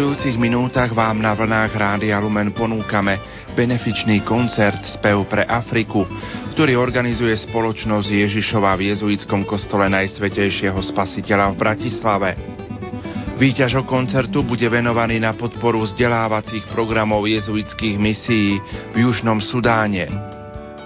nasledujúcich minútach vám na vlnách Rádia Lumen ponúkame benefičný koncert Spev pre Afriku, ktorý organizuje spoločnosť Ježišova v jezuitskom kostole Najsvetejšieho spasiteľa v Bratislave. Výťažok koncertu bude venovaný na podporu vzdelávacích programov jezuitských misií v Južnom Sudáne.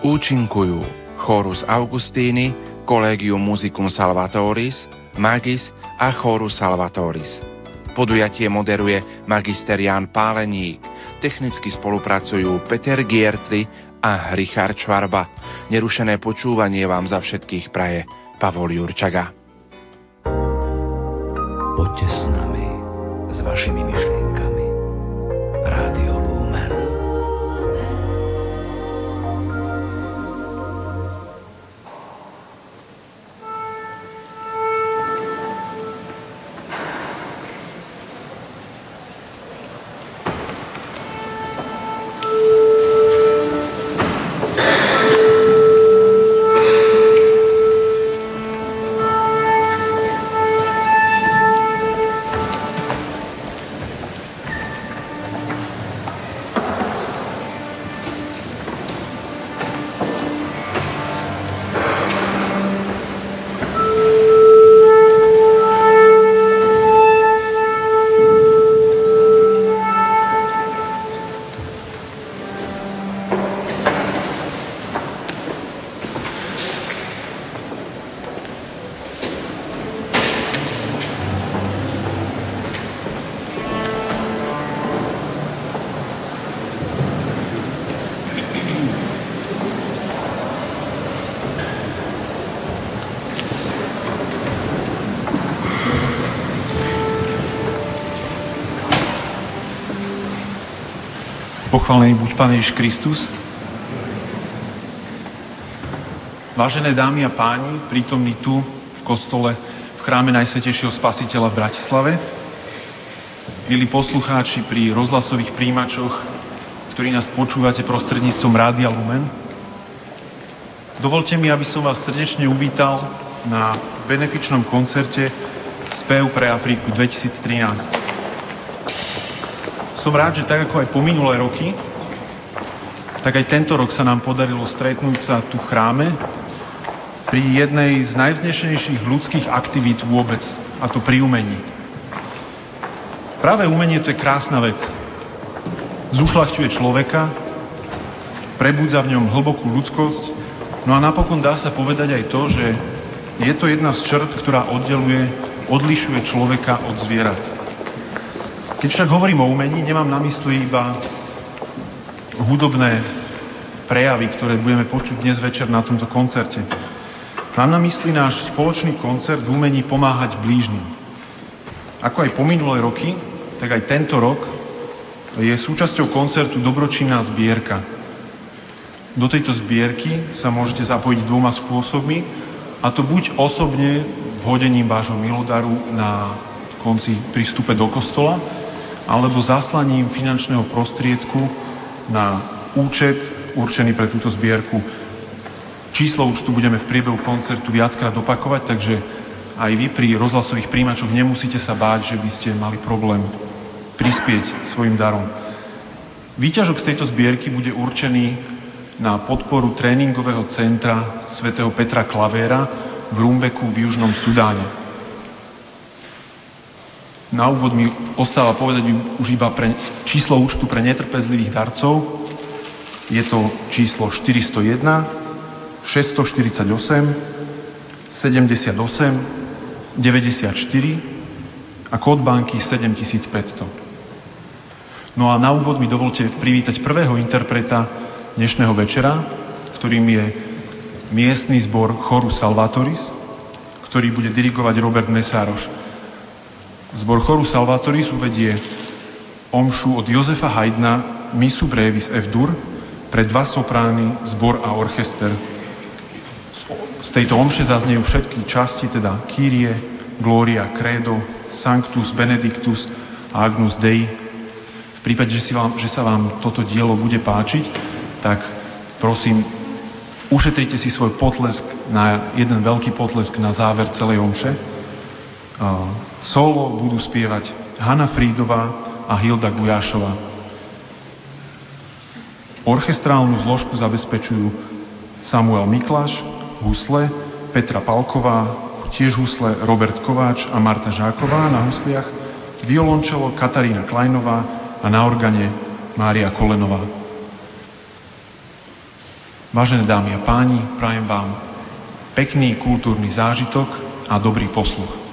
Účinkujú Chorus Augustíny, Collegium Musicum Salvatoris, Magis a Chorus Salvatoris. Podujatie moderuje magister Jan Páleník. Technicky spolupracujú Peter Giertli a Richard Čvarba. Nerušené počúvanie vám za všetkých praje Pavol Jurčaga. Poďte s nami, s vašimi myšlienkami. Pochválený buď Pán Ježiš Kristus. Vážené dámy a páni, prítomní tu v kostole v chráme Najsvetejšieho Spasiteľa v Bratislave, milí poslucháči pri rozhlasových príjimačoch, ktorí nás počúvate prostredníctvom Rádia Lumen, dovolte mi, aby som vás srdečne uvítal na benefičnom koncerte Spev pre Afriku 2013 som rád, že tak ako aj po minulé roky, tak aj tento rok sa nám podarilo stretnúť sa tu v chráme pri jednej z najvznešenejších ľudských aktivít vôbec, a to pri umení. Práve umenie to je krásna vec. Zušľachťuje človeka, prebudza v ňom hlbokú ľudskosť, no a napokon dá sa povedať aj to, že je to jedna z črt, ktorá oddeluje, odlišuje človeka od zvierat. Keď však hovorím o umení, nemám na mysli iba hudobné prejavy, ktoré budeme počuť dnes večer na tomto koncerte. Mám na mysli náš spoločný koncert v umení pomáhať blížnym. Ako aj po minulé roky, tak aj tento rok je súčasťou koncertu dobročinná zbierka. Do tejto zbierky sa môžete zapojiť dvoma spôsobmi, a to buď osobne vhodením vášho milodaru na konci prístupe do kostola, alebo zaslaním finančného prostriedku na účet určený pre túto zbierku. Číslo účtu budeme v priebehu koncertu viackrát opakovať, takže aj vy pri rozhlasových príjimačoch nemusíte sa báť, že by ste mali problém prispieť svojim darom. Výťažok z tejto zbierky bude určený na podporu tréningového centra svätého Petra Klavéra v Rumbeku v Južnom Sudáne. Na úvod mi ostáva povedať už iba pre číslo účtu pre netrpezlivých darcov. Je to číslo 401 648 78 94 a kód banky 7500. No a na úvod mi dovolte privítať prvého interpreta dnešného večera, ktorým je miestny zbor Choru Salvatoris, ktorý bude dirigovať Robert Mesároš. Zbor choru Salvatoris uvedie omšu od Jozefa Haydna Misu Brevis F. Dur pre dva soprány, zbor a orchester. Z tejto omše zaznejú všetky časti, teda Kyrie, Gloria, Credo, Sanctus, Benedictus a Agnus Dei. V prípade, že, si vám, že sa vám toto dielo bude páčiť, tak prosím, ušetrite si svoj potlesk na jeden veľký potlesk na záver celej omše solo budú spievať Hanna Frídová a Hilda Gujášová. Orchestrálnu zložku zabezpečujú Samuel Mikláš, husle, Petra Palková, tiež husle Robert Kováč a Marta Žáková na husliach, violončelo Katarína Kleinová a na organe Mária Kolenová. Vážené dámy a páni, prajem vám pekný kultúrny zážitok a dobrý posluch.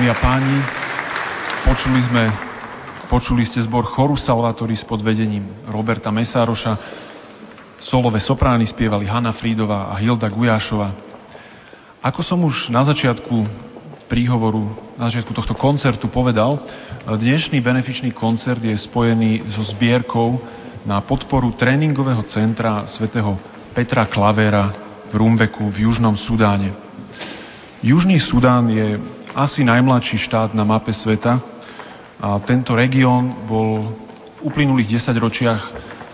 Dámy a páni, počuli sme, počuli ste zbor Choru Salvatori s podvedením Roberta Mesároša, solové soprány spievali Hanna Frídová a Hilda Gujášova. Ako som už na začiatku príhovoru, na začiatku tohto koncertu povedal, dnešný benefičný koncert je spojený so zbierkou na podporu tréningového centra svätého Petra Klavera v Rumbeku v Južnom Sudáne. Južný Sudán je asi najmladší štát na mape sveta a tento región bol v uplynulých desaťročiach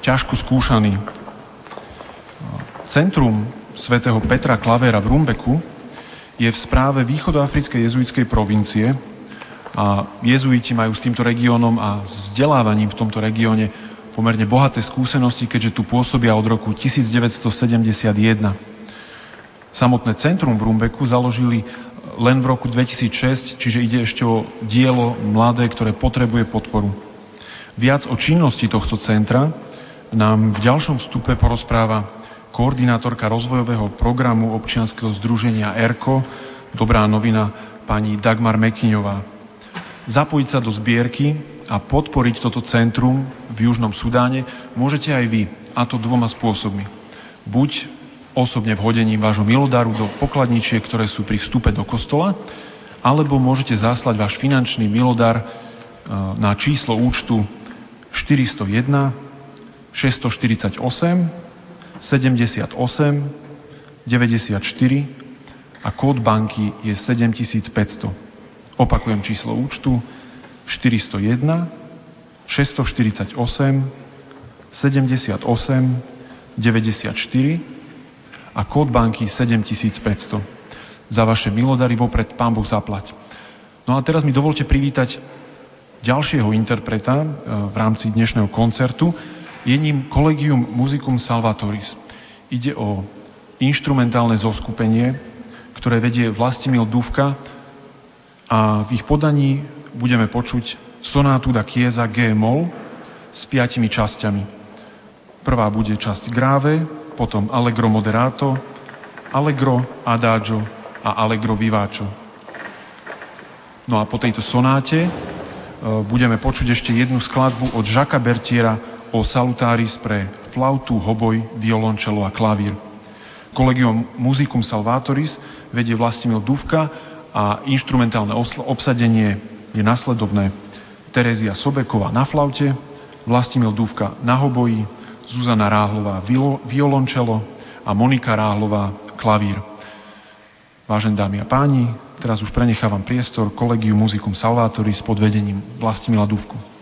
ťažko skúšaný. Centrum svätého Petra Klavera v Rumbeku je v správe východoafrickej jezuitskej provincie a jezuiti majú s týmto regiónom a vzdelávaním v tomto regióne pomerne bohaté skúsenosti, keďže tu pôsobia od roku 1971. Samotné centrum v Rumbeku založili len v roku 2006, čiže ide ešte o dielo mladé, ktoré potrebuje podporu. Viac o činnosti tohto centra nám v ďalšom vstupe porozpráva koordinátorka rozvojového programu občianskeho združenia ERKO, dobrá novina, pani Dagmar Mekyňová. Zapojiť sa do zbierky a podporiť toto centrum v Južnom Sudáne môžete aj vy, a to dvoma spôsobmi. Buď osobne vhodením vášho milodaru do pokladničiek, ktoré sú pri vstupe do kostola, alebo môžete zaslať váš finančný milodar e, na číslo účtu 401 648 78 94 a kód banky je 7500. Opakujem číslo účtu 401 648 78 94 a kód banky 7500. Za vaše milodary vopred Pán Boh zaplať. No a teraz mi dovolte privítať ďalšieho interpreta e, v rámci dnešného koncertu. Je ním Collegium Musicum Salvatoris. Ide o inštrumentálne zoskupenie, ktoré vedie Vlastimil Dúvka a v ich podaní budeme počuť sonátu da Chiesa G-moll s piatimi časťami. Prvá bude časť Grave, potom Allegro Moderato, Allegro Adagio a Allegro Vivačo. No a po tejto sonáte e, budeme počuť ešte jednu skladbu od Žaka Bertiera o salutáris pre flautu, hoboj, violončelo a klavír. Kolegium Musicum Salvatoris vedie Vlastimil Duvka a instrumentálne obsadenie je nasledovné. Terezia Sobeková na flaute, Vlastimil Duvka na hoboji, Zuzana Ráhlová violončelo a Monika Ráhlová klavír. Vážené dámy a páni, teraz už prenechávam priestor kolegiu Musicum Salvatori s podvedením Vlastimila Dúvku.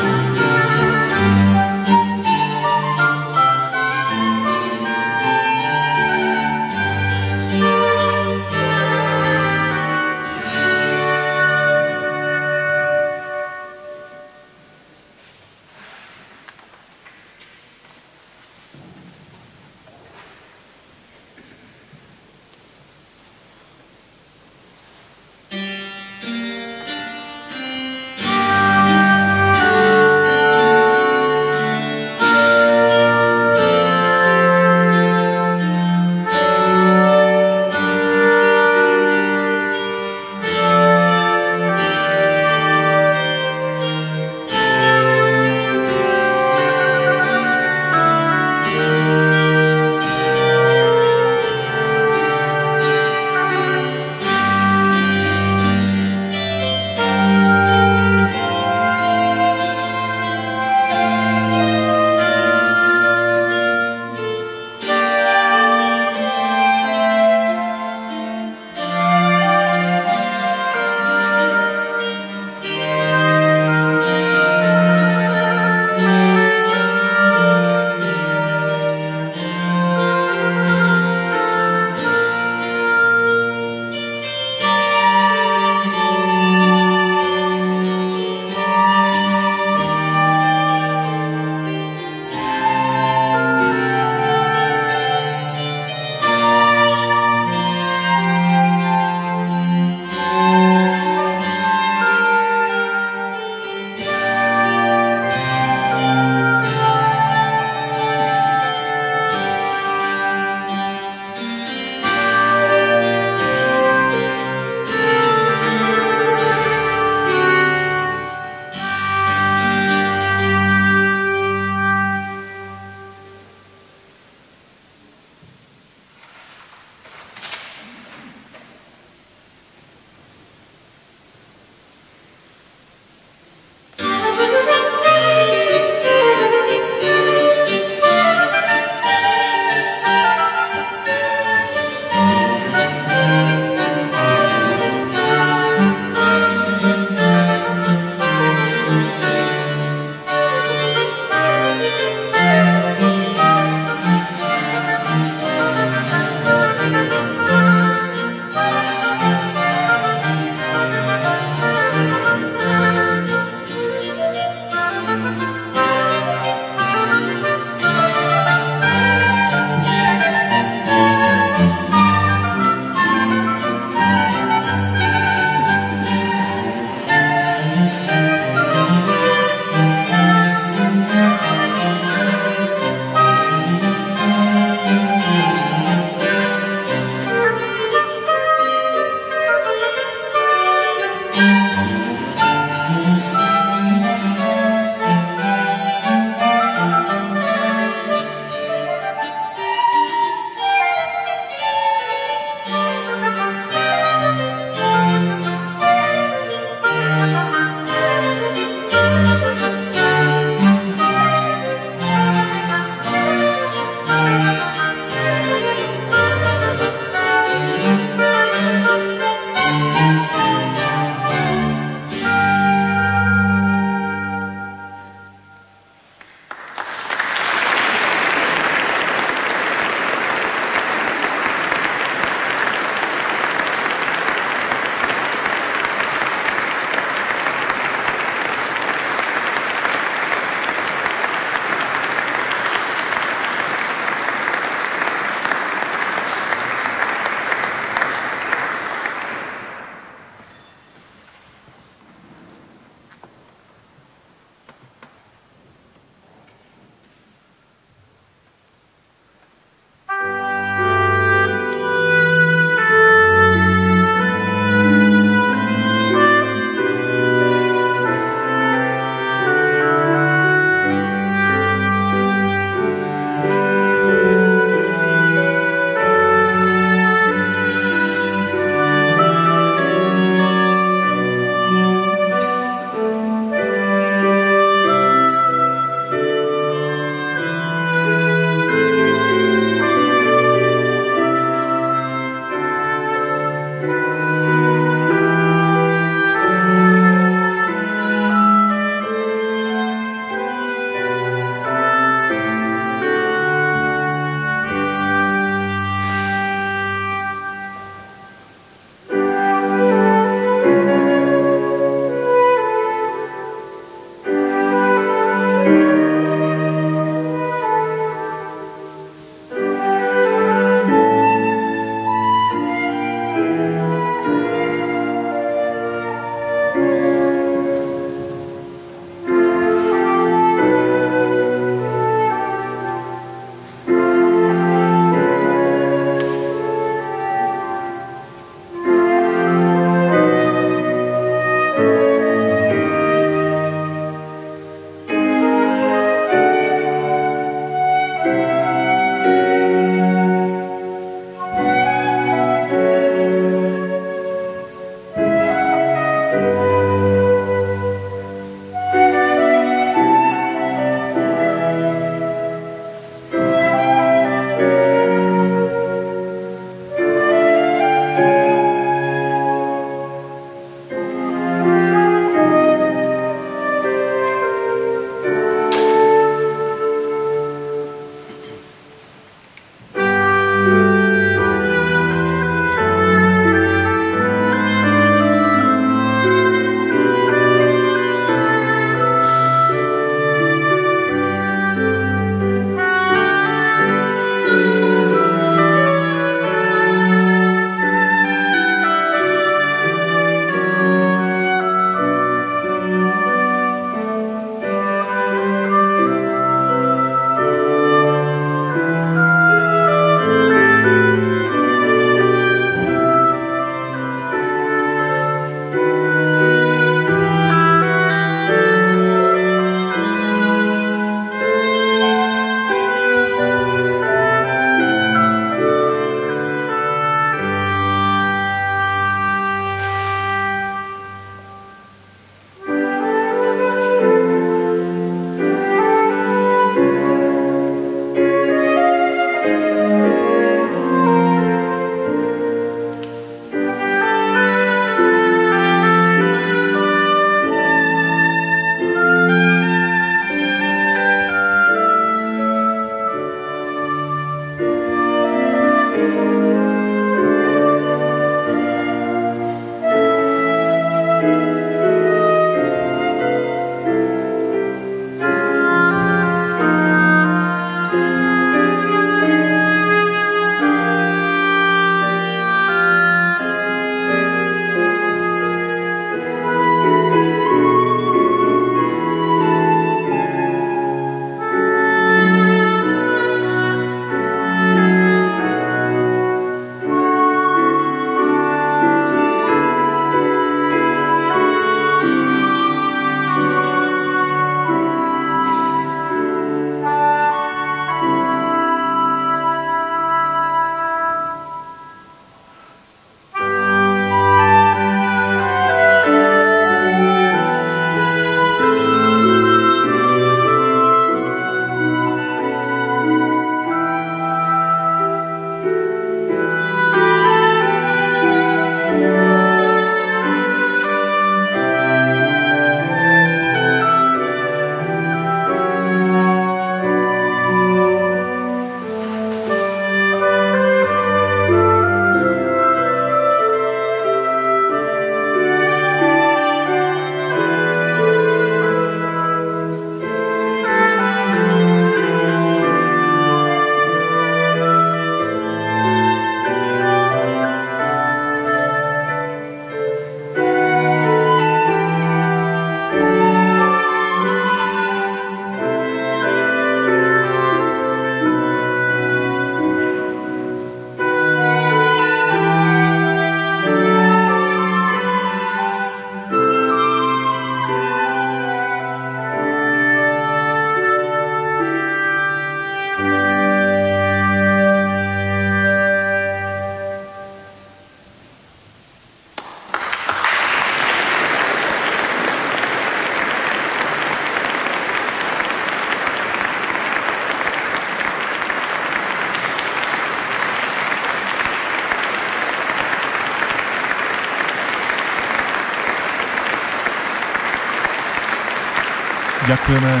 Ďakujeme.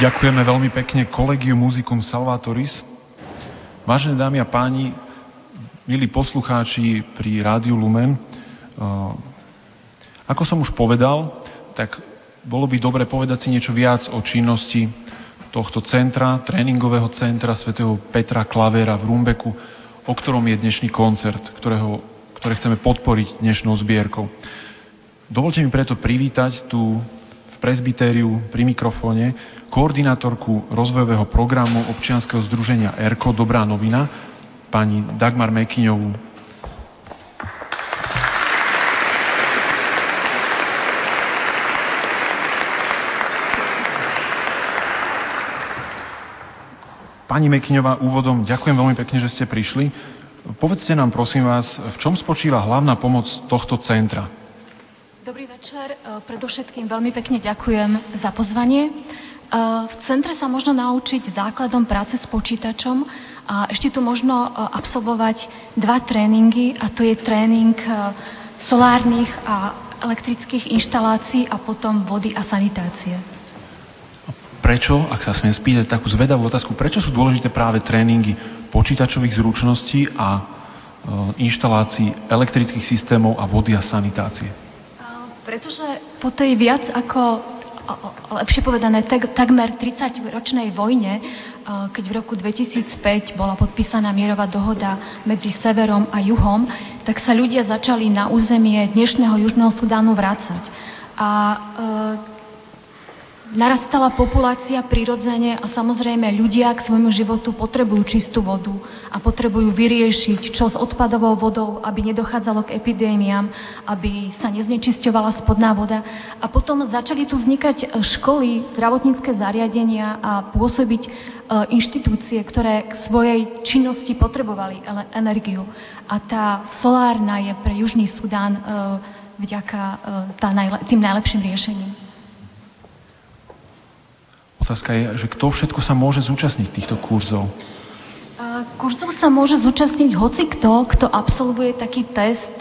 Ďakujeme veľmi pekne kolegiu Musicum Salvatoris. Vážené dámy a páni, milí poslucháči pri Rádiu Lumen, ako som už povedal, tak bolo by dobre povedať si niečo viac o činnosti tohto centra, tréningového centra svätého Petra Klavera v Rumbeku, o ktorom je dnešný koncert, ktorého, ktoré chceme podporiť dnešnou zbierkou. Dovolte mi preto privítať tu v presbytériu pri mikrofóne koordinátorku rozvojového programu občianskeho združenia ERKO Dobrá novina, pani Dagmar Mekyňovú. Pani Mekyňová, úvodom ďakujem veľmi pekne, že ste prišli. Povedzte nám, prosím vás, v čom spočíva hlavná pomoc tohto centra? Dobrý večer. E, predovšetkým veľmi pekne ďakujem za pozvanie. E, v centre sa možno naučiť základom práce s počítačom a ešte tu možno e, absolvovať dva tréningy a to je tréning solárnych a elektrických inštalácií a potom vody a sanitácie prečo, ak sa smiem spýtať takú zvedavú otázku, prečo sú dôležité práve tréningy počítačových zručností a e, inštalácií elektrických systémov a vody a sanitácie? Pretože po tej viac ako lepšie povedané, tak, takmer 30-ročnej vojne, e, keď v roku 2005 bola podpísaná mierová dohoda medzi severom a juhom, tak sa ľudia začali na územie dnešného Južného Sudánu vrácať. A e, narastala populácia prirodzene a samozrejme ľudia k svojmu životu potrebujú čistú vodu a potrebujú vyriešiť, čo s odpadovou vodou, aby nedochádzalo k epidémiám, aby sa neznečisťovala spodná voda. A potom začali tu vznikať e, školy, zdravotnícke zariadenia a pôsobiť e, inštitúcie, ktoré k svojej činnosti potrebovali energiu. A tá solárna je pre Južný Sudán e, vďaka tým najlepším riešením. Otázka je, že kto všetko sa môže zúčastniť týchto kurzov? Kurzov sa môže zúčastniť hoci kto, kto absolvuje taký test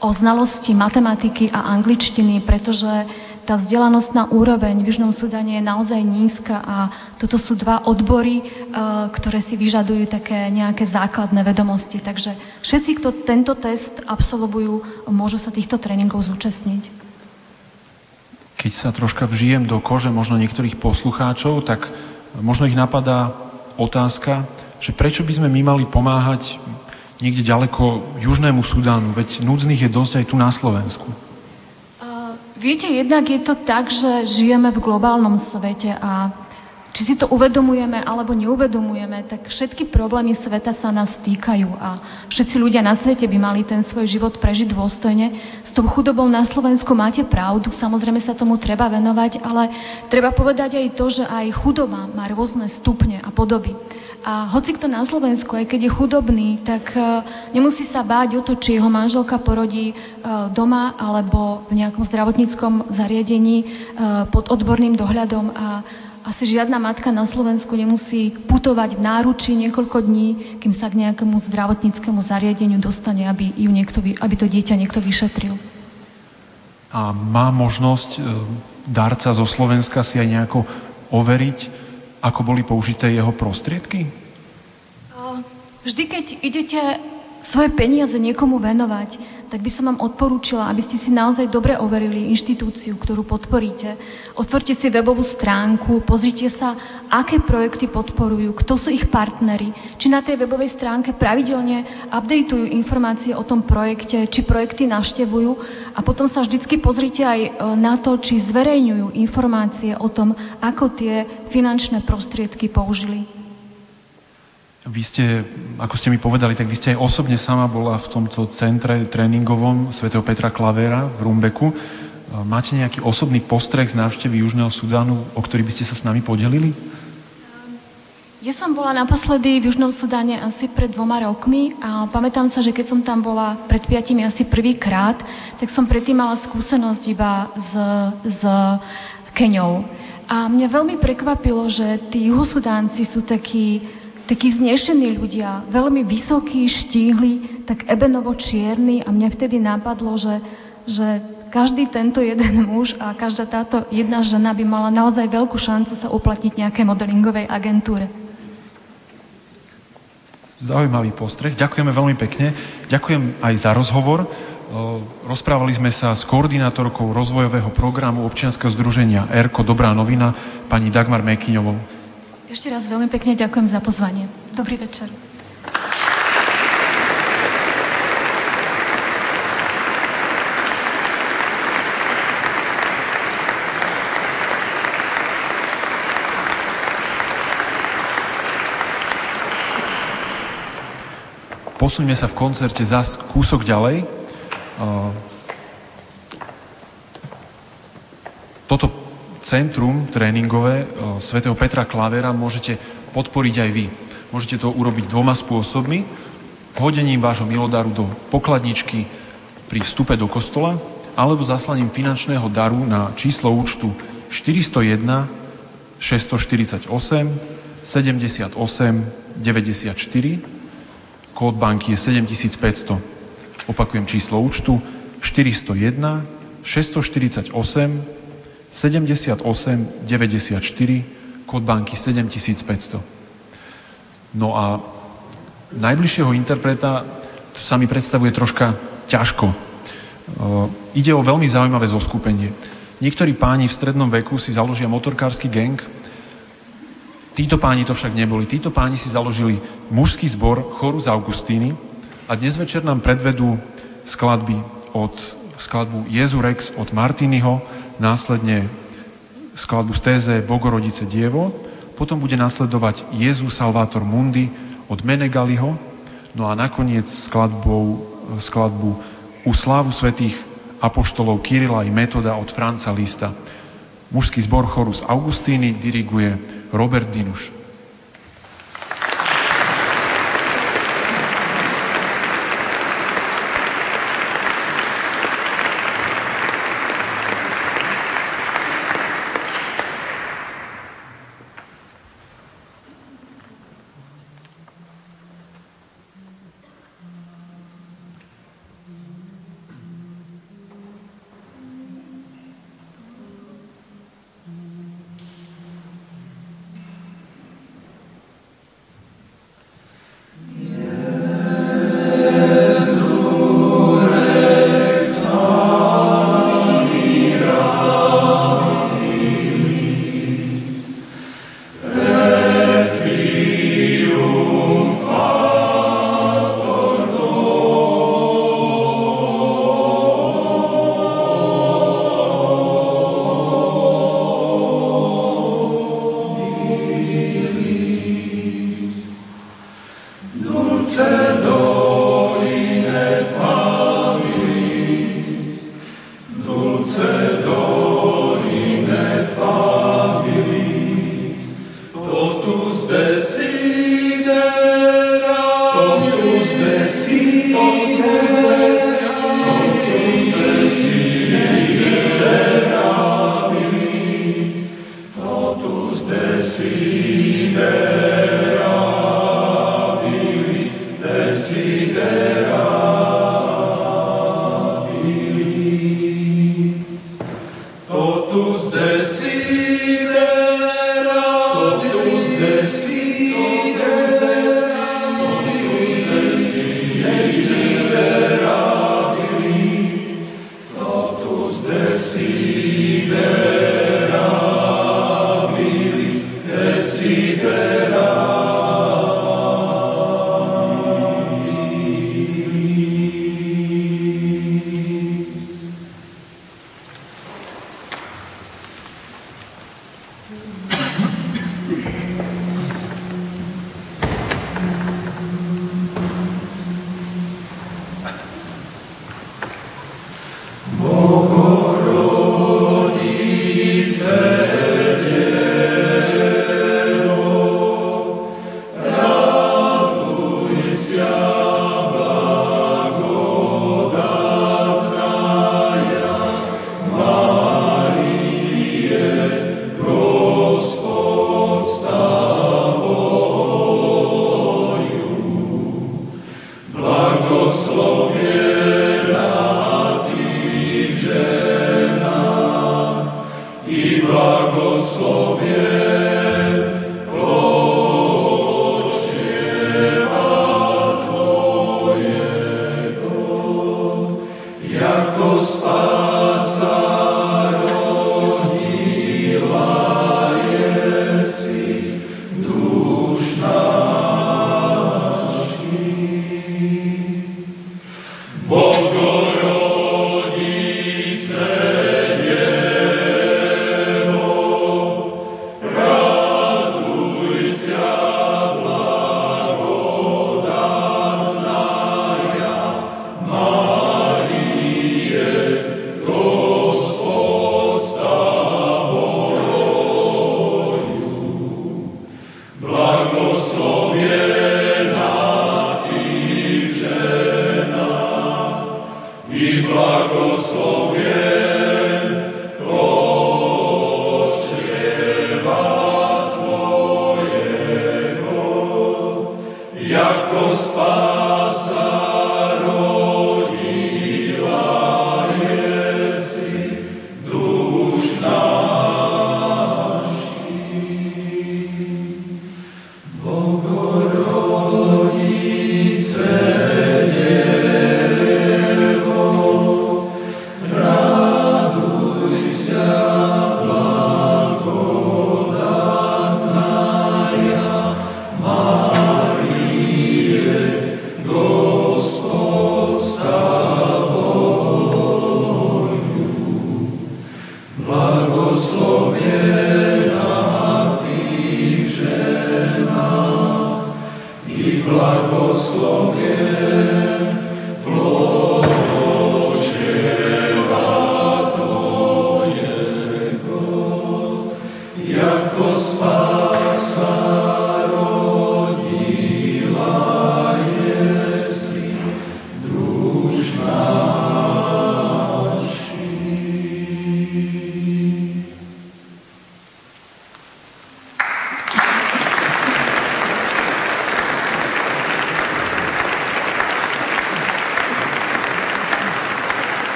o znalosti matematiky a angličtiny, pretože tá vzdelanostná úroveň v Južnom Sudane je naozaj nízka a toto sú dva odbory, ktoré si vyžadujú také nejaké základné vedomosti. Takže všetci, kto tento test absolvujú, môžu sa týchto tréningov zúčastniť keď sa troška vžijem do kože možno niektorých poslucháčov, tak možno ich napadá otázka, že prečo by sme my mali pomáhať niekde ďaleko Južnému Sudánu, veď núdznych je dosť aj tu na Slovensku. Viete, jednak je to tak, že žijeme v globálnom svete a či si to uvedomujeme alebo neuvedomujeme, tak všetky problémy sveta sa nás týkajú a všetci ľudia na svete by mali ten svoj život prežiť dôstojne. S tou chudobou na Slovensku máte pravdu, samozrejme sa tomu treba venovať, ale treba povedať aj to, že aj chudoba má rôzne stupne a podoby. A hoci kto na Slovensku, aj keď je chudobný, tak uh, nemusí sa báť o to, či jeho manželka porodí uh, doma alebo v nejakom zdravotníckom zariadení uh, pod odborným dohľadom a asi žiadna matka na Slovensku nemusí putovať v náruči niekoľko dní, kým sa k nejakému zdravotníckému zariadeniu dostane, aby, ju niekto, aby to dieťa niekto vyšetril. A má možnosť e, darca zo Slovenska si aj nejako overiť, ako boli použité jeho prostriedky? Vždy, keď idete svoje peniaze niekomu venovať, tak by som vám odporúčila, aby ste si naozaj dobre overili inštitúciu, ktorú podporíte. Otvorte si webovú stránku, pozrite sa, aké projekty podporujú, kto sú ich partnery, či na tej webovej stránke pravidelne updateujú informácie o tom projekte, či projekty navštevujú a potom sa vždycky pozrite aj e, na to, či zverejňujú informácie o tom, ako tie finančné prostriedky použili. Vy ste, ako ste mi povedali, tak vy ste aj osobne sama bola v tomto centre tréningovom svätého Petra Klavera v Rumbeku. Máte nejaký osobný postreh z návštevy Južného Sudánu, o ktorý by ste sa s nami podelili? Ja som bola naposledy v Južnom Sudáne asi pred dvoma rokmi a pamätám sa, že keď som tam bola pred piatimi asi prvýkrát, tak som predtým mala skúsenosť iba s, s Keňou. A mňa veľmi prekvapilo, že tí juhosudánci sú takí takí znešení ľudia, veľmi vysokí, štíhli, tak ebenovo čierni a mne vtedy napadlo, že, že každý tento jeden muž a každá táto jedna žena by mala naozaj veľkú šancu sa uplatniť nejakej modelingovej agentúre. Zaujímavý postreh. Ďakujeme veľmi pekne. Ďakujem aj za rozhovor. Rozprávali sme sa s koordinátorkou rozvojového programu občianskeho združenia ERKO Dobrá novina, pani Dagmar Mekyňovou. Ešte raz veľmi pekne ďakujem za pozvanie. Dobrý večer. Posuňme sa v koncerte zas kúsok ďalej. Toto centrum tréningové svätého Petra Klavera môžete podporiť aj vy. Môžete to urobiť dvoma spôsobmi. Hodením vášho milodaru do pokladničky pri vstupe do kostola alebo zaslaním finančného daru na číslo účtu 401 648 78 94 kód banky je 7500. Opakujem číslo účtu 401 648 78 94, kód banky 7500. No a najbližšieho interpreta sa mi predstavuje troška ťažko. E, ide o veľmi zaujímavé zoskupenie. Niektorí páni v strednom veku si založia motorkársky gang, títo páni to však neboli. Títo páni si založili mužský zbor Choru z Augustíny a dnes večer nám predvedú skladby od skladbu Jezurex od Martiniho, následne skladbu z téze Bogorodice Dievo, potom bude nasledovať Jezu Salvator Mundi od Menegaliho, no a nakoniec skladbou, skladbu U slávu svetých apoštolov Kirila i Metoda od Franca Lista. Mužský zbor Chorus Augustíny diriguje Robert Dinuš.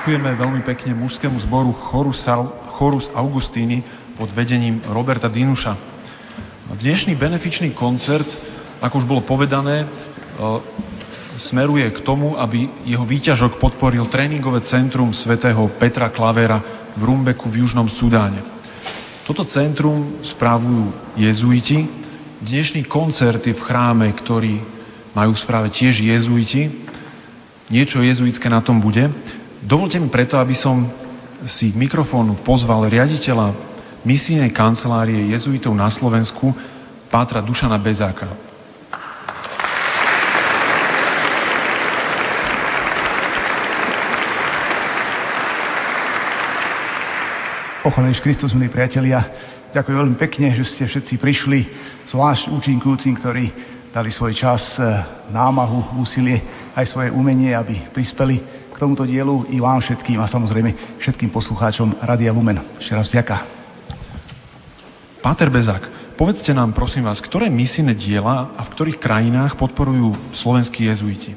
Ďakujeme veľmi pekne mužskému zboru Chorus, Augustíny pod vedením Roberta Dinuša. Dnešný benefičný koncert, ako už bolo povedané, e, smeruje k tomu, aby jeho výťažok podporil tréningové centrum svätého Petra Klavera v Rumbeku v Južnom Sudáne. Toto centrum správujú jezuiti. Dnešný koncert je v chráme, ktorý majú v správe tiež jezuiti. Niečo jezuitské na tom bude. Dovolte mi preto, aby som si k mikrofónu pozval riaditeľa misijnej kancelárie jezuitov na Slovensku, pátra Dušana Bezáka. Pochválený Kristus, milí priatelia, ďakujem veľmi pekne, že ste všetci prišli, zvlášť účinkujúcim, ktorí dali svoj čas, e, námahu, úsilie, aj svoje umenie, aby prispeli tomuto dielu i vám všetkým a samozrejme všetkým poslucháčom Radia Lumen. Ešte raz ďaká. Páter Bezák, povedzte nám prosím vás, ktoré misijné diela a v ktorých krajinách podporujú slovenskí jezuiti?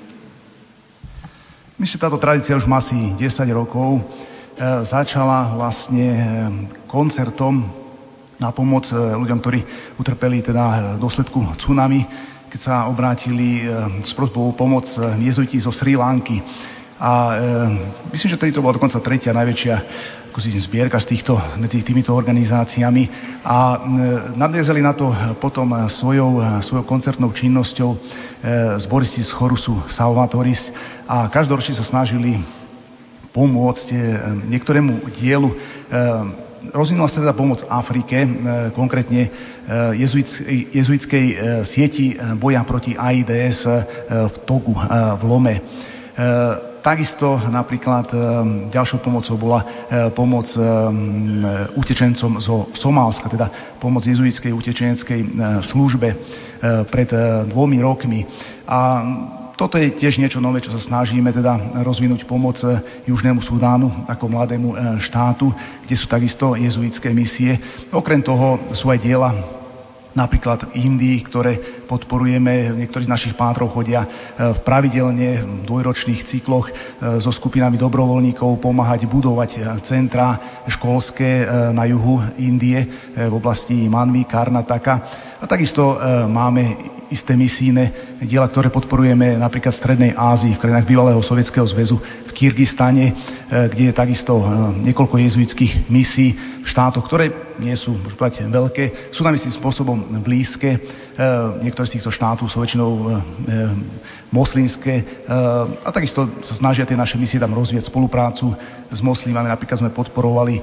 Myslím, táto tradícia už má asi 10 rokov. E, začala vlastne e, koncertom na pomoc e, ľuďom, ktorí utrpeli teda dôsledku tsunami, keď sa obrátili e, s prosbou pomoc e, jezuiti zo Sri Lanky. A e, myslím, že tedy to bola dokonca tretia najväčšia zbierka z týchto, medzi týmito organizáciami a e, nadviezali na to potom svojou, svojou koncertnou činnosťou e, zboristi z chorusu Salvatoris a každoročne sa snažili pomôcť e, niektorému dielu e, rozvinula sa teda pomoc Afrike, e, konkrétne e, jezuitskej e, sieti boja proti AIDS v Togu, v Lome. Takisto napríklad ďalšou pomocou bola pomoc utečencom zo Somálska, teda pomoc jezuitskej utečenskej službe pred dvomi rokmi. A toto je tiež niečo nové, čo sa snažíme teda rozvinúť pomoc Južnému Sudánu ako mladému štátu, kde sú takisto jezuitské misie. Okrem toho sú aj diela napríklad Indii, ktoré podporujeme. Niektorí z našich pátrov chodia e, v pravidelne v dvojročných cykloch e, so skupinami dobrovoľníkov pomáhať budovať e, centra školské na juhu Indie v oblasti Manvi, Karnataka. A takisto máme isté misíne diela, ktoré podporujeme napríklad v Strednej Ázii, v krajinách bývalého Sovietskeho zväzu, v Kyrgyzstane, kde je takisto niekoľko jezuitských misí v štátoch, ktoré nie sú, môžem povedať, veľké, sú nám istým spôsobom blízke. Niektoré z týchto štátov sú väčšinou moslimské a takisto sa snažia tie naše misie tam rozvieť spoluprácu s moslimami. Napríklad sme podporovali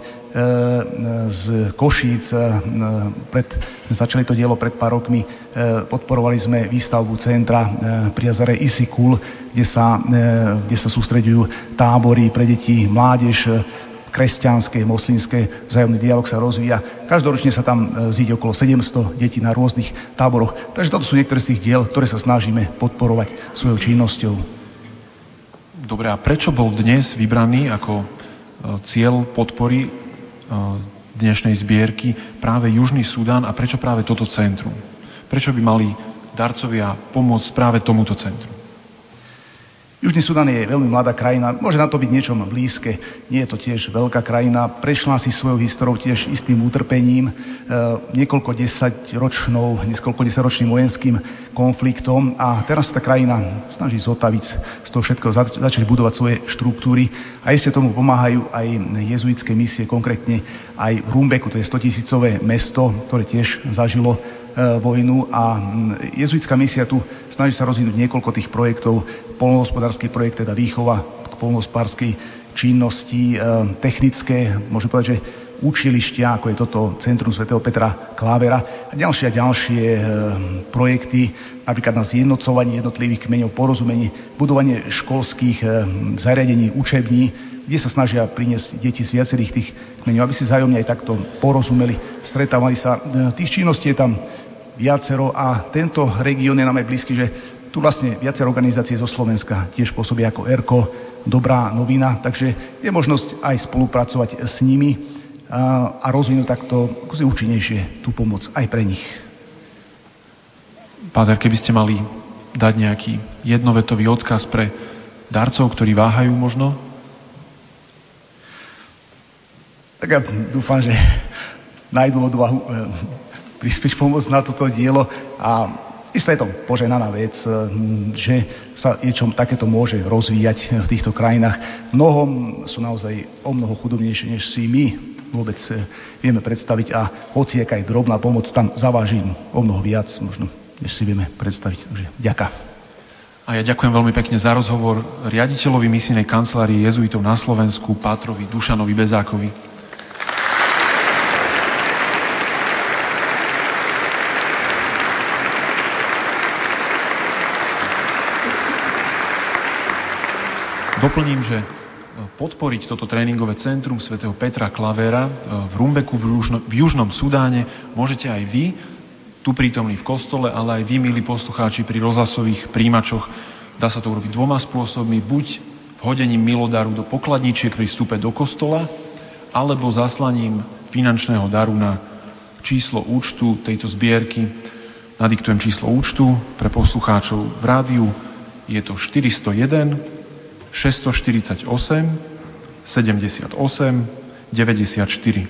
z Košíc, pred, začali to dielo pred pár rokmi, podporovali sme výstavbu centra pri jazere Isikul, kde sa, kde sa sústreďujú tábory pre deti, mládež, kresťanské, moslimské, vzájomný dialog sa rozvíja. Každoročne sa tam e, zíde okolo 700 detí na rôznych táboroch. Takže toto sú niektoré z tých diel, ktoré sa snažíme podporovať svojou činnosťou. Dobre, a prečo bol dnes vybraný ako e, cieľ podpory e, dnešnej zbierky práve Južný Sudán a prečo práve toto centrum? Prečo by mali darcovia pomôcť práve tomuto centru? Južný Sudan je veľmi mladá krajina, môže na to byť niečom blízke, nie je to tiež veľká krajina, prešla si svojou históriou tiež istým utrpením, e, niekoľko desaťročnou, niekoľko desaťročným vojenským konfliktom a teraz tá krajina snaží zotaviť z toho všetkého, zač- začať budovať svoje štruktúry a ešte tomu pomáhajú aj jezuitské misie, konkrétne aj v Rumbeku, to je 100 tisícové mesto, ktoré tiež zažilo vojnu a jezuitská misia tu snaží sa rozvinúť niekoľko tých projektov, polnohospodársky projekt, teda výchova k polnohospodárskej činnosti, e, technické, môžem povedať, že učilištia, ako je toto Centrum svätého Petra Klávera a ďalšie a ďalšie e, projekty, napríklad na zjednocovanie jednotlivých kmeňov, porozumenie, budovanie školských zariadení, učební, kde sa snažia priniesť deti z viacerých tých kmeňov, aby si zájomne aj takto porozumeli, stretávali sa. Tých činností je tam viacero a tento región je nám aj blízky, že tu vlastne viacero organizácie zo Slovenska tiež pôsobia ako ERKO, dobrá novina, takže je možnosť aj spolupracovať s nimi a, rozvinúť takto účinnejšie tú pomoc aj pre nich. Páter, keby ste mali dať nejaký jednovetový odkaz pre darcov, ktorí váhajú možno? Tak ja dúfam, že nájdú odvahu eh, prispieť pomoc na toto dielo a Isté je to poženaná vec, eh, že sa niečo takéto môže rozvíjať v týchto krajinách. Mnohom sú naozaj o mnoho chudobnejšie, než si my vôbec eh, vieme predstaviť a hoci aká aj drobná pomoc tam zaváži o mnoho viac možno, než si vieme predstaviť. Takže ďaká. A ja ďakujem veľmi pekne za rozhovor riaditeľovi misijnej kancelárie jezuitov na Slovensku, Pátrovi Dušanovi Bezákovi. Doplním, že e, podporiť toto tréningové centrum svätého Petra Klavera e, v Rumbeku v, Južno, v Južnom Sudáne môžete aj vy, tu prítomní v kostole, ale aj vy, milí poslucháči, pri rozhlasových príjimačoch. Dá sa to urobiť dvoma spôsobmi. Buď hodením milodaru do pokladničiek pri vstupe do kostola, alebo zaslaním finančného daru na číslo účtu tejto zbierky. Nadiktujem číslo účtu pre poslucháčov v rádiu. Je to 401 648 78 94.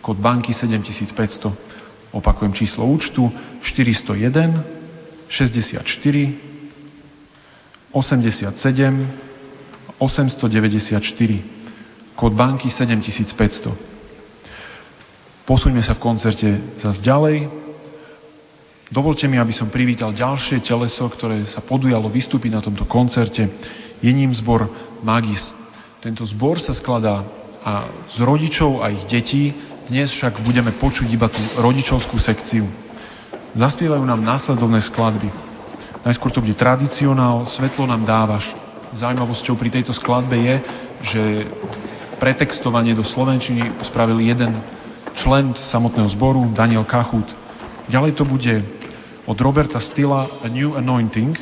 Kód banky 7500. Opakujem číslo účtu 401 64 87 894. Kód banky 7500. Posuňme sa v koncerte zase ďalej. Dovolte mi, aby som privítal ďalšie teleso, ktoré sa podujalo vystúpiť na tomto koncerte. Je ním zbor Magis. Tento zbor sa skladá a z rodičov a ich detí. Dnes však budeme počuť iba tú rodičovskú sekciu. Zaspievajú nám následovné skladby. Najskôr to bude tradicionál, svetlo nám dávaš. Zaujímavosťou pri tejto skladbe je, že pretextovanie do Slovenčiny spravil jeden člen samotného zboru, Daniel Kachut. Ďalej to bude od Roberta Stila A New Anointing,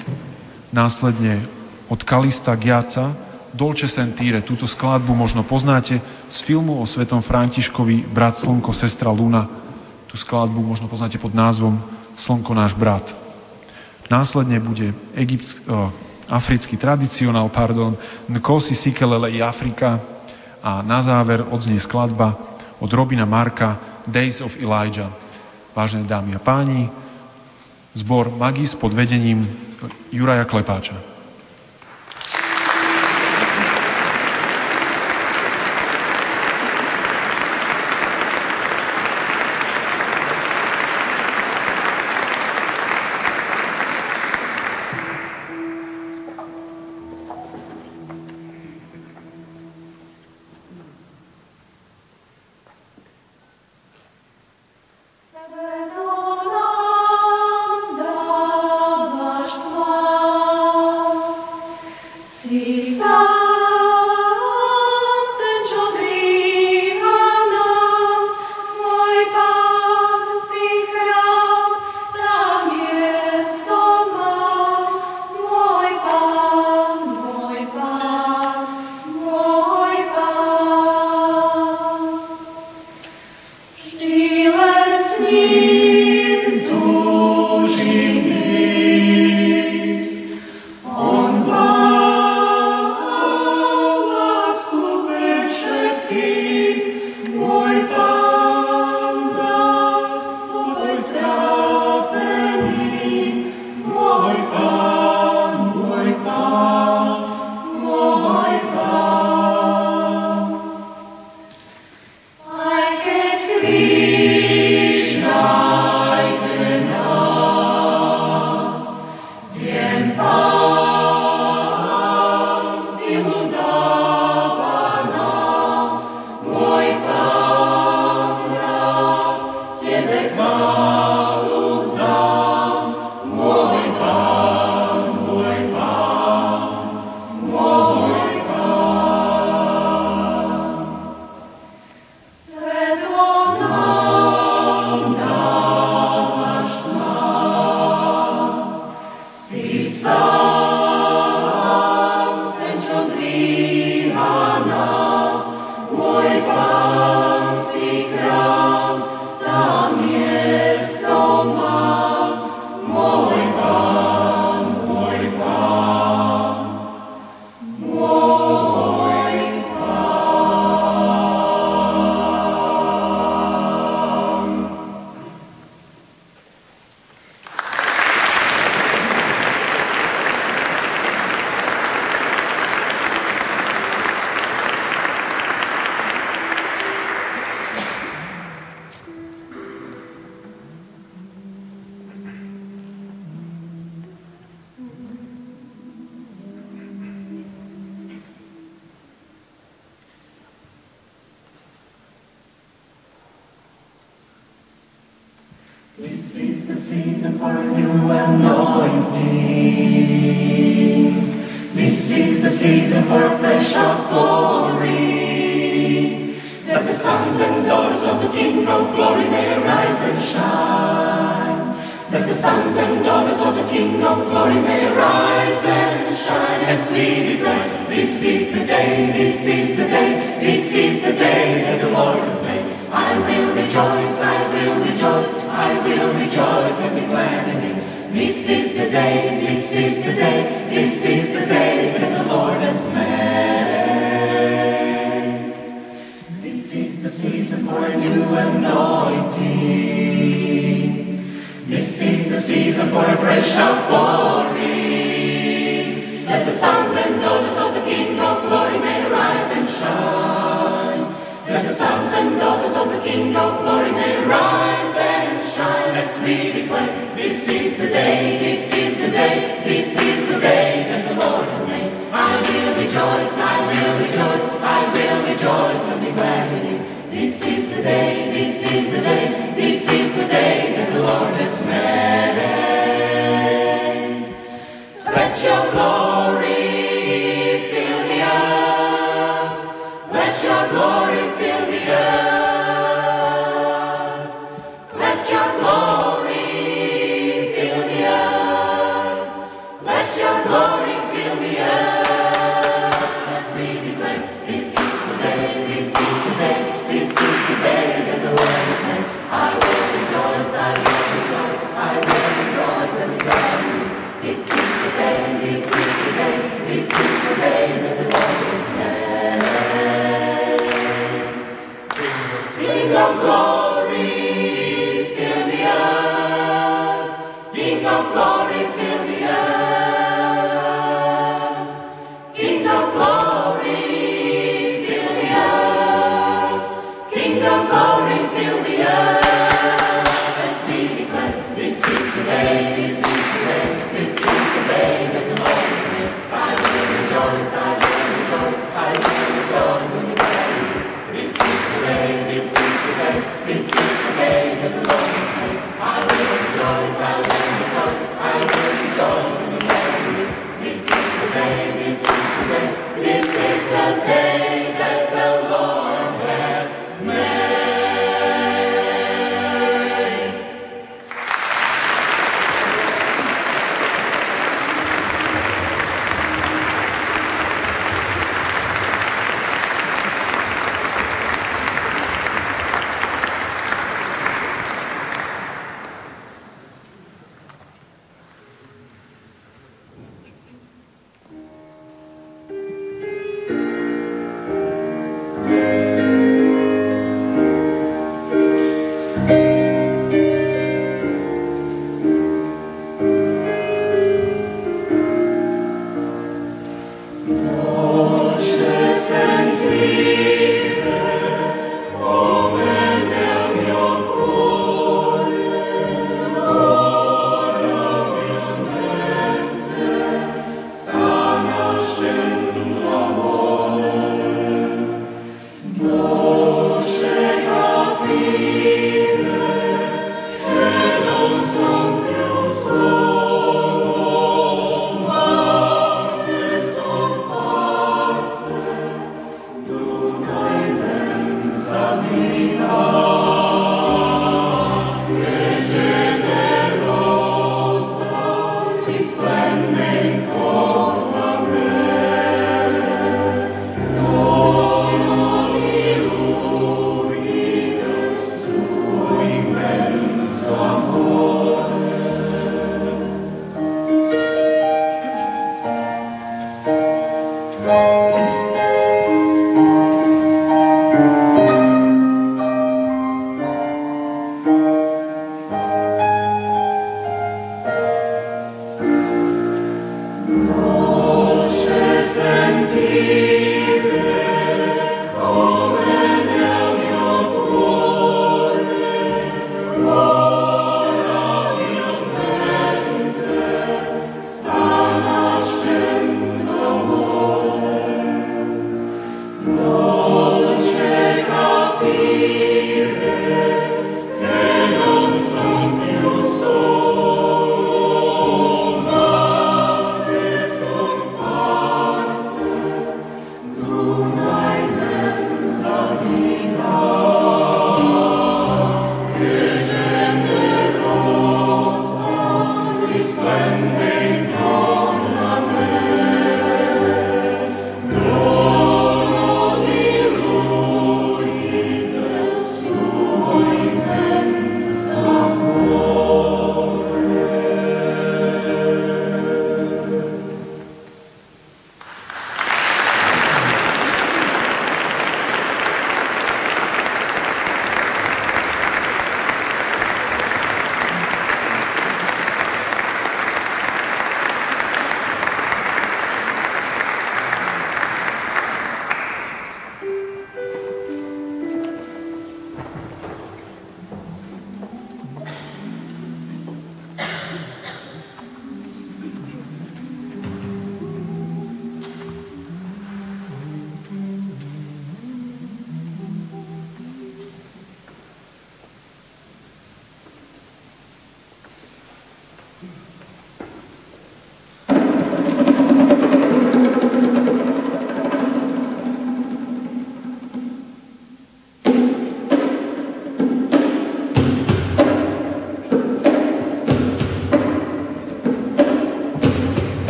následne od Kalista Giaca Dolce Sentire. Túto skladbu možno poznáte z filmu o svetom Františkovi Brat Slnko, sestra Luna. Tú skladbu možno poznáte pod názvom Slnko náš brat. Následne bude egyptsk, oh, africký tradicionál, pardon, Nkosi Sikelele i Afrika a na záver odznie skladba od Robina Marka Days of Elijah. Vážené dámy a páni, zbor Magis pod vedením Juraja Klepáča.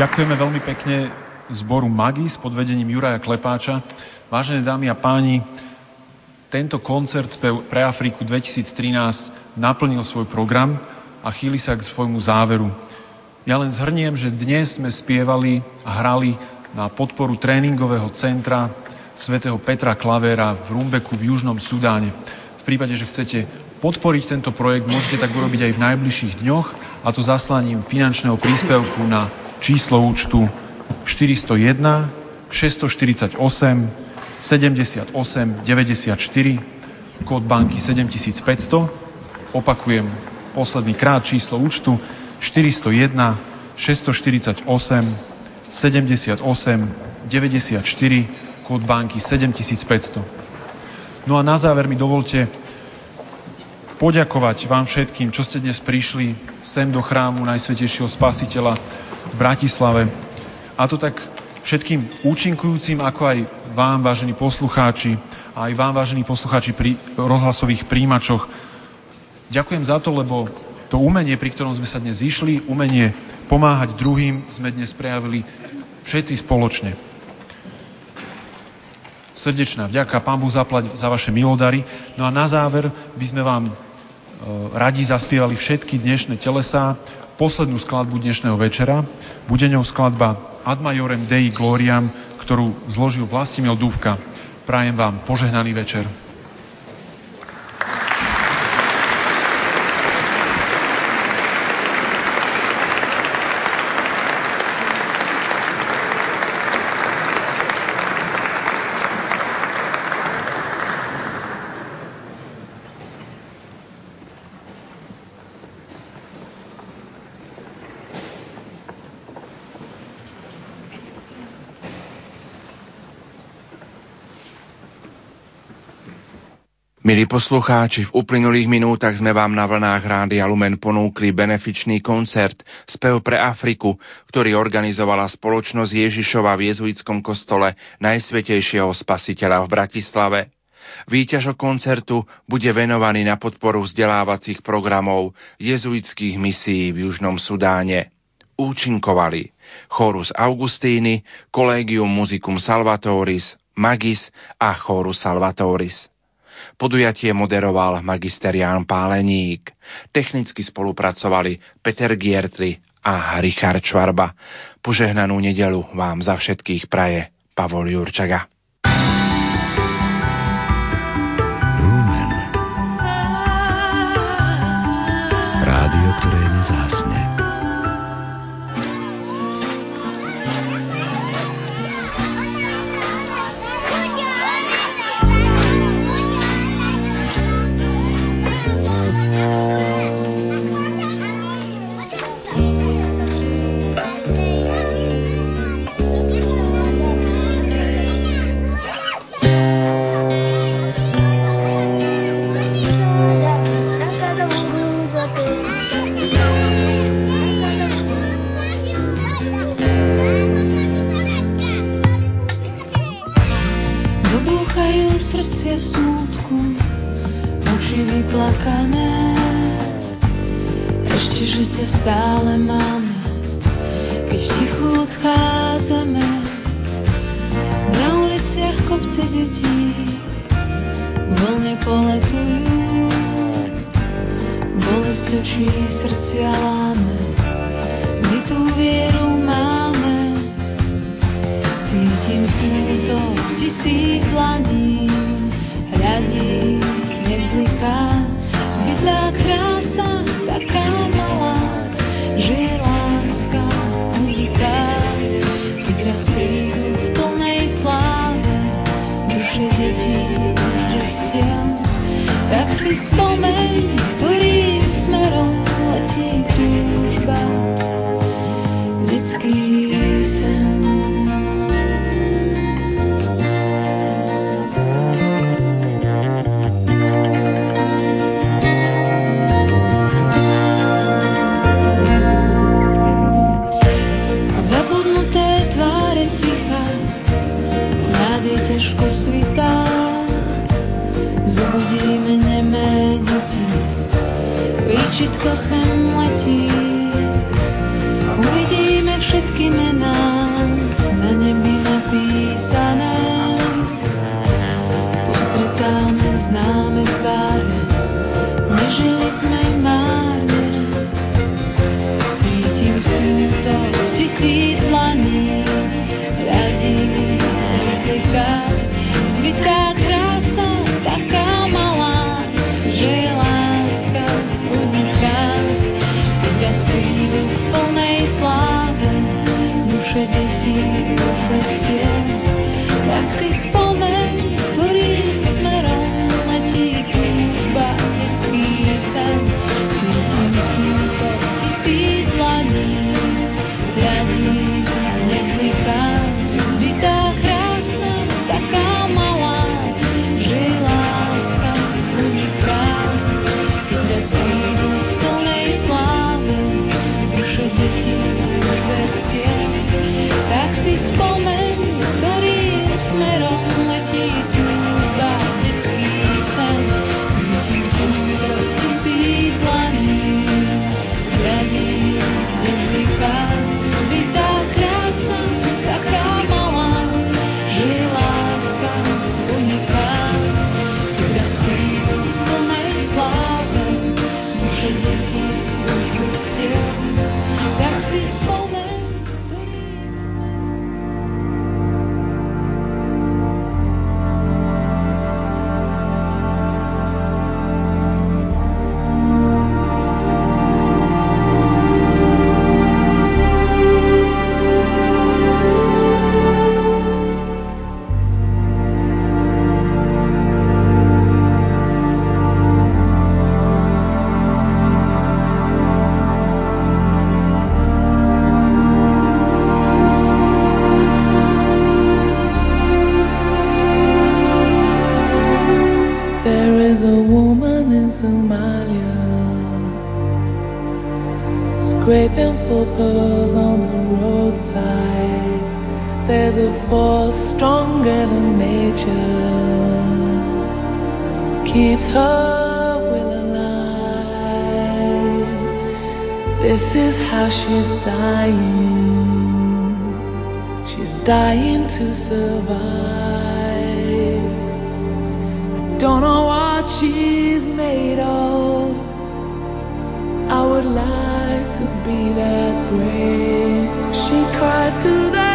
Ďakujeme veľmi pekne zboru Magis pod vedením Juraja Klepáča. Vážené dámy a páni, tento koncert pre Afriku 2013 naplnil svoj program a chýli sa k svojmu záveru. Ja len zhrniem, že dnes sme spievali a hrali na podporu tréningového centra svätého Petra Klavera v Rumbeku v Južnom Sudáne. V prípade, že chcete podporiť tento projekt, môžete tak urobiť aj v najbližších dňoch, a to zaslaním finančného príspevku na číslo účtu 401 648 78 94 kód banky 7500 opakujem posledný krát číslo účtu 401 648 78 94 kód banky 7500 No a na záver mi dovolte poďakovať vám všetkým, čo ste dnes prišli sem do chrámu Najsvetejšieho Spasiteľa v Bratislave. A to tak všetkým účinkujúcim, ako aj vám, vážení poslucháči, a aj vám, vážení poslucháči pri rozhlasových príjimačoch. Ďakujem za to, lebo to umenie, pri ktorom sme sa dnes zišli, umenie pomáhať druhým, sme dnes prejavili všetci spoločne. Srdečná vďaka, Pán Boh zaplať za vaše milodary. No a na záver by sme vám radi zaspievali všetky dnešné telesá, poslednú skladbu dnešného večera. Bude ňou skladba Ad Majorem Dei Gloriam, ktorú zložil Vlastimil Dúvka. Prajem vám požehnaný večer. Poslucháči, v uplynulých minútach sme vám na vlnách Rádia Lumen ponúkli benefičný koncert Spev pre Afriku, ktorý organizovala spoločnosť Ježišova v jezuitskom kostole Najsvetejšieho spasiteľa v Bratislave. Výťažok koncertu bude venovaný na podporu vzdelávacích programov jezuitských misií v Južnom Sudáne. Účinkovali Chorus Augustíny, Collegium Musicum Salvatoris, Magis a Chorus Salvatoris. Podujatie moderoval magister Ján Páleník. Technicky spolupracovali Peter Giertli a Richard Čvarba. Požehnanú nedelu vám za všetkých praje Pavol Jurčaga. Lumen. Rádio, ktoré Všetko sem Scraping for pearls on the roadside. There's a force stronger than nature. Keeps her will alive. This is how she's dying. She's dying to survive. Don't know what she's made of. I would like to be that brave. She cries to the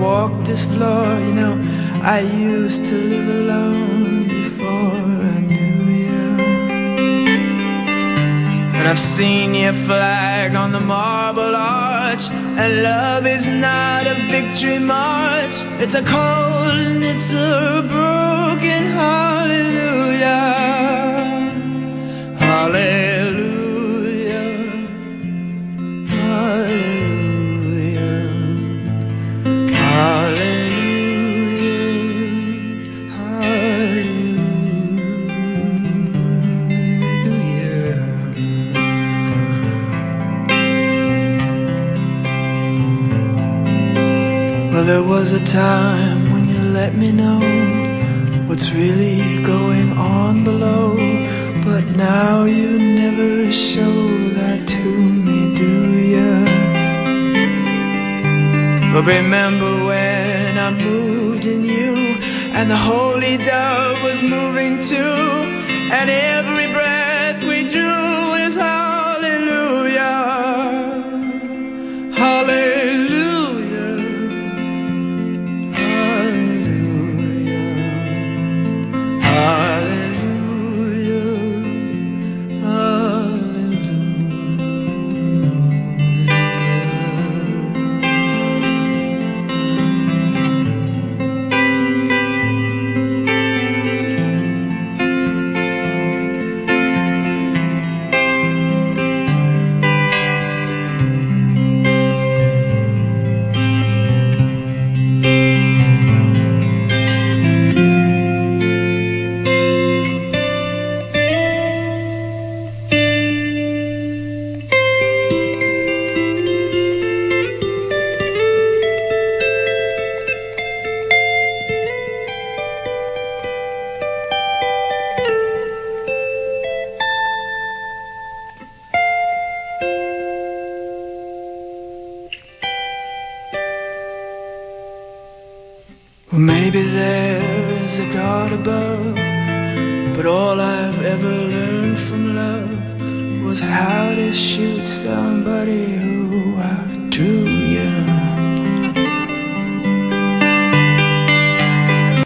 walked this floor. You know, I used to live alone before I knew you. And I've seen your flag on the marble arch. And love is not a victory march. It's a cold and it's a broken. Hallelujah. Was a time when you let me know what's really going on below, but now you never show that to me, do you? But remember when I moved in you, and the holy dove was moving too, and every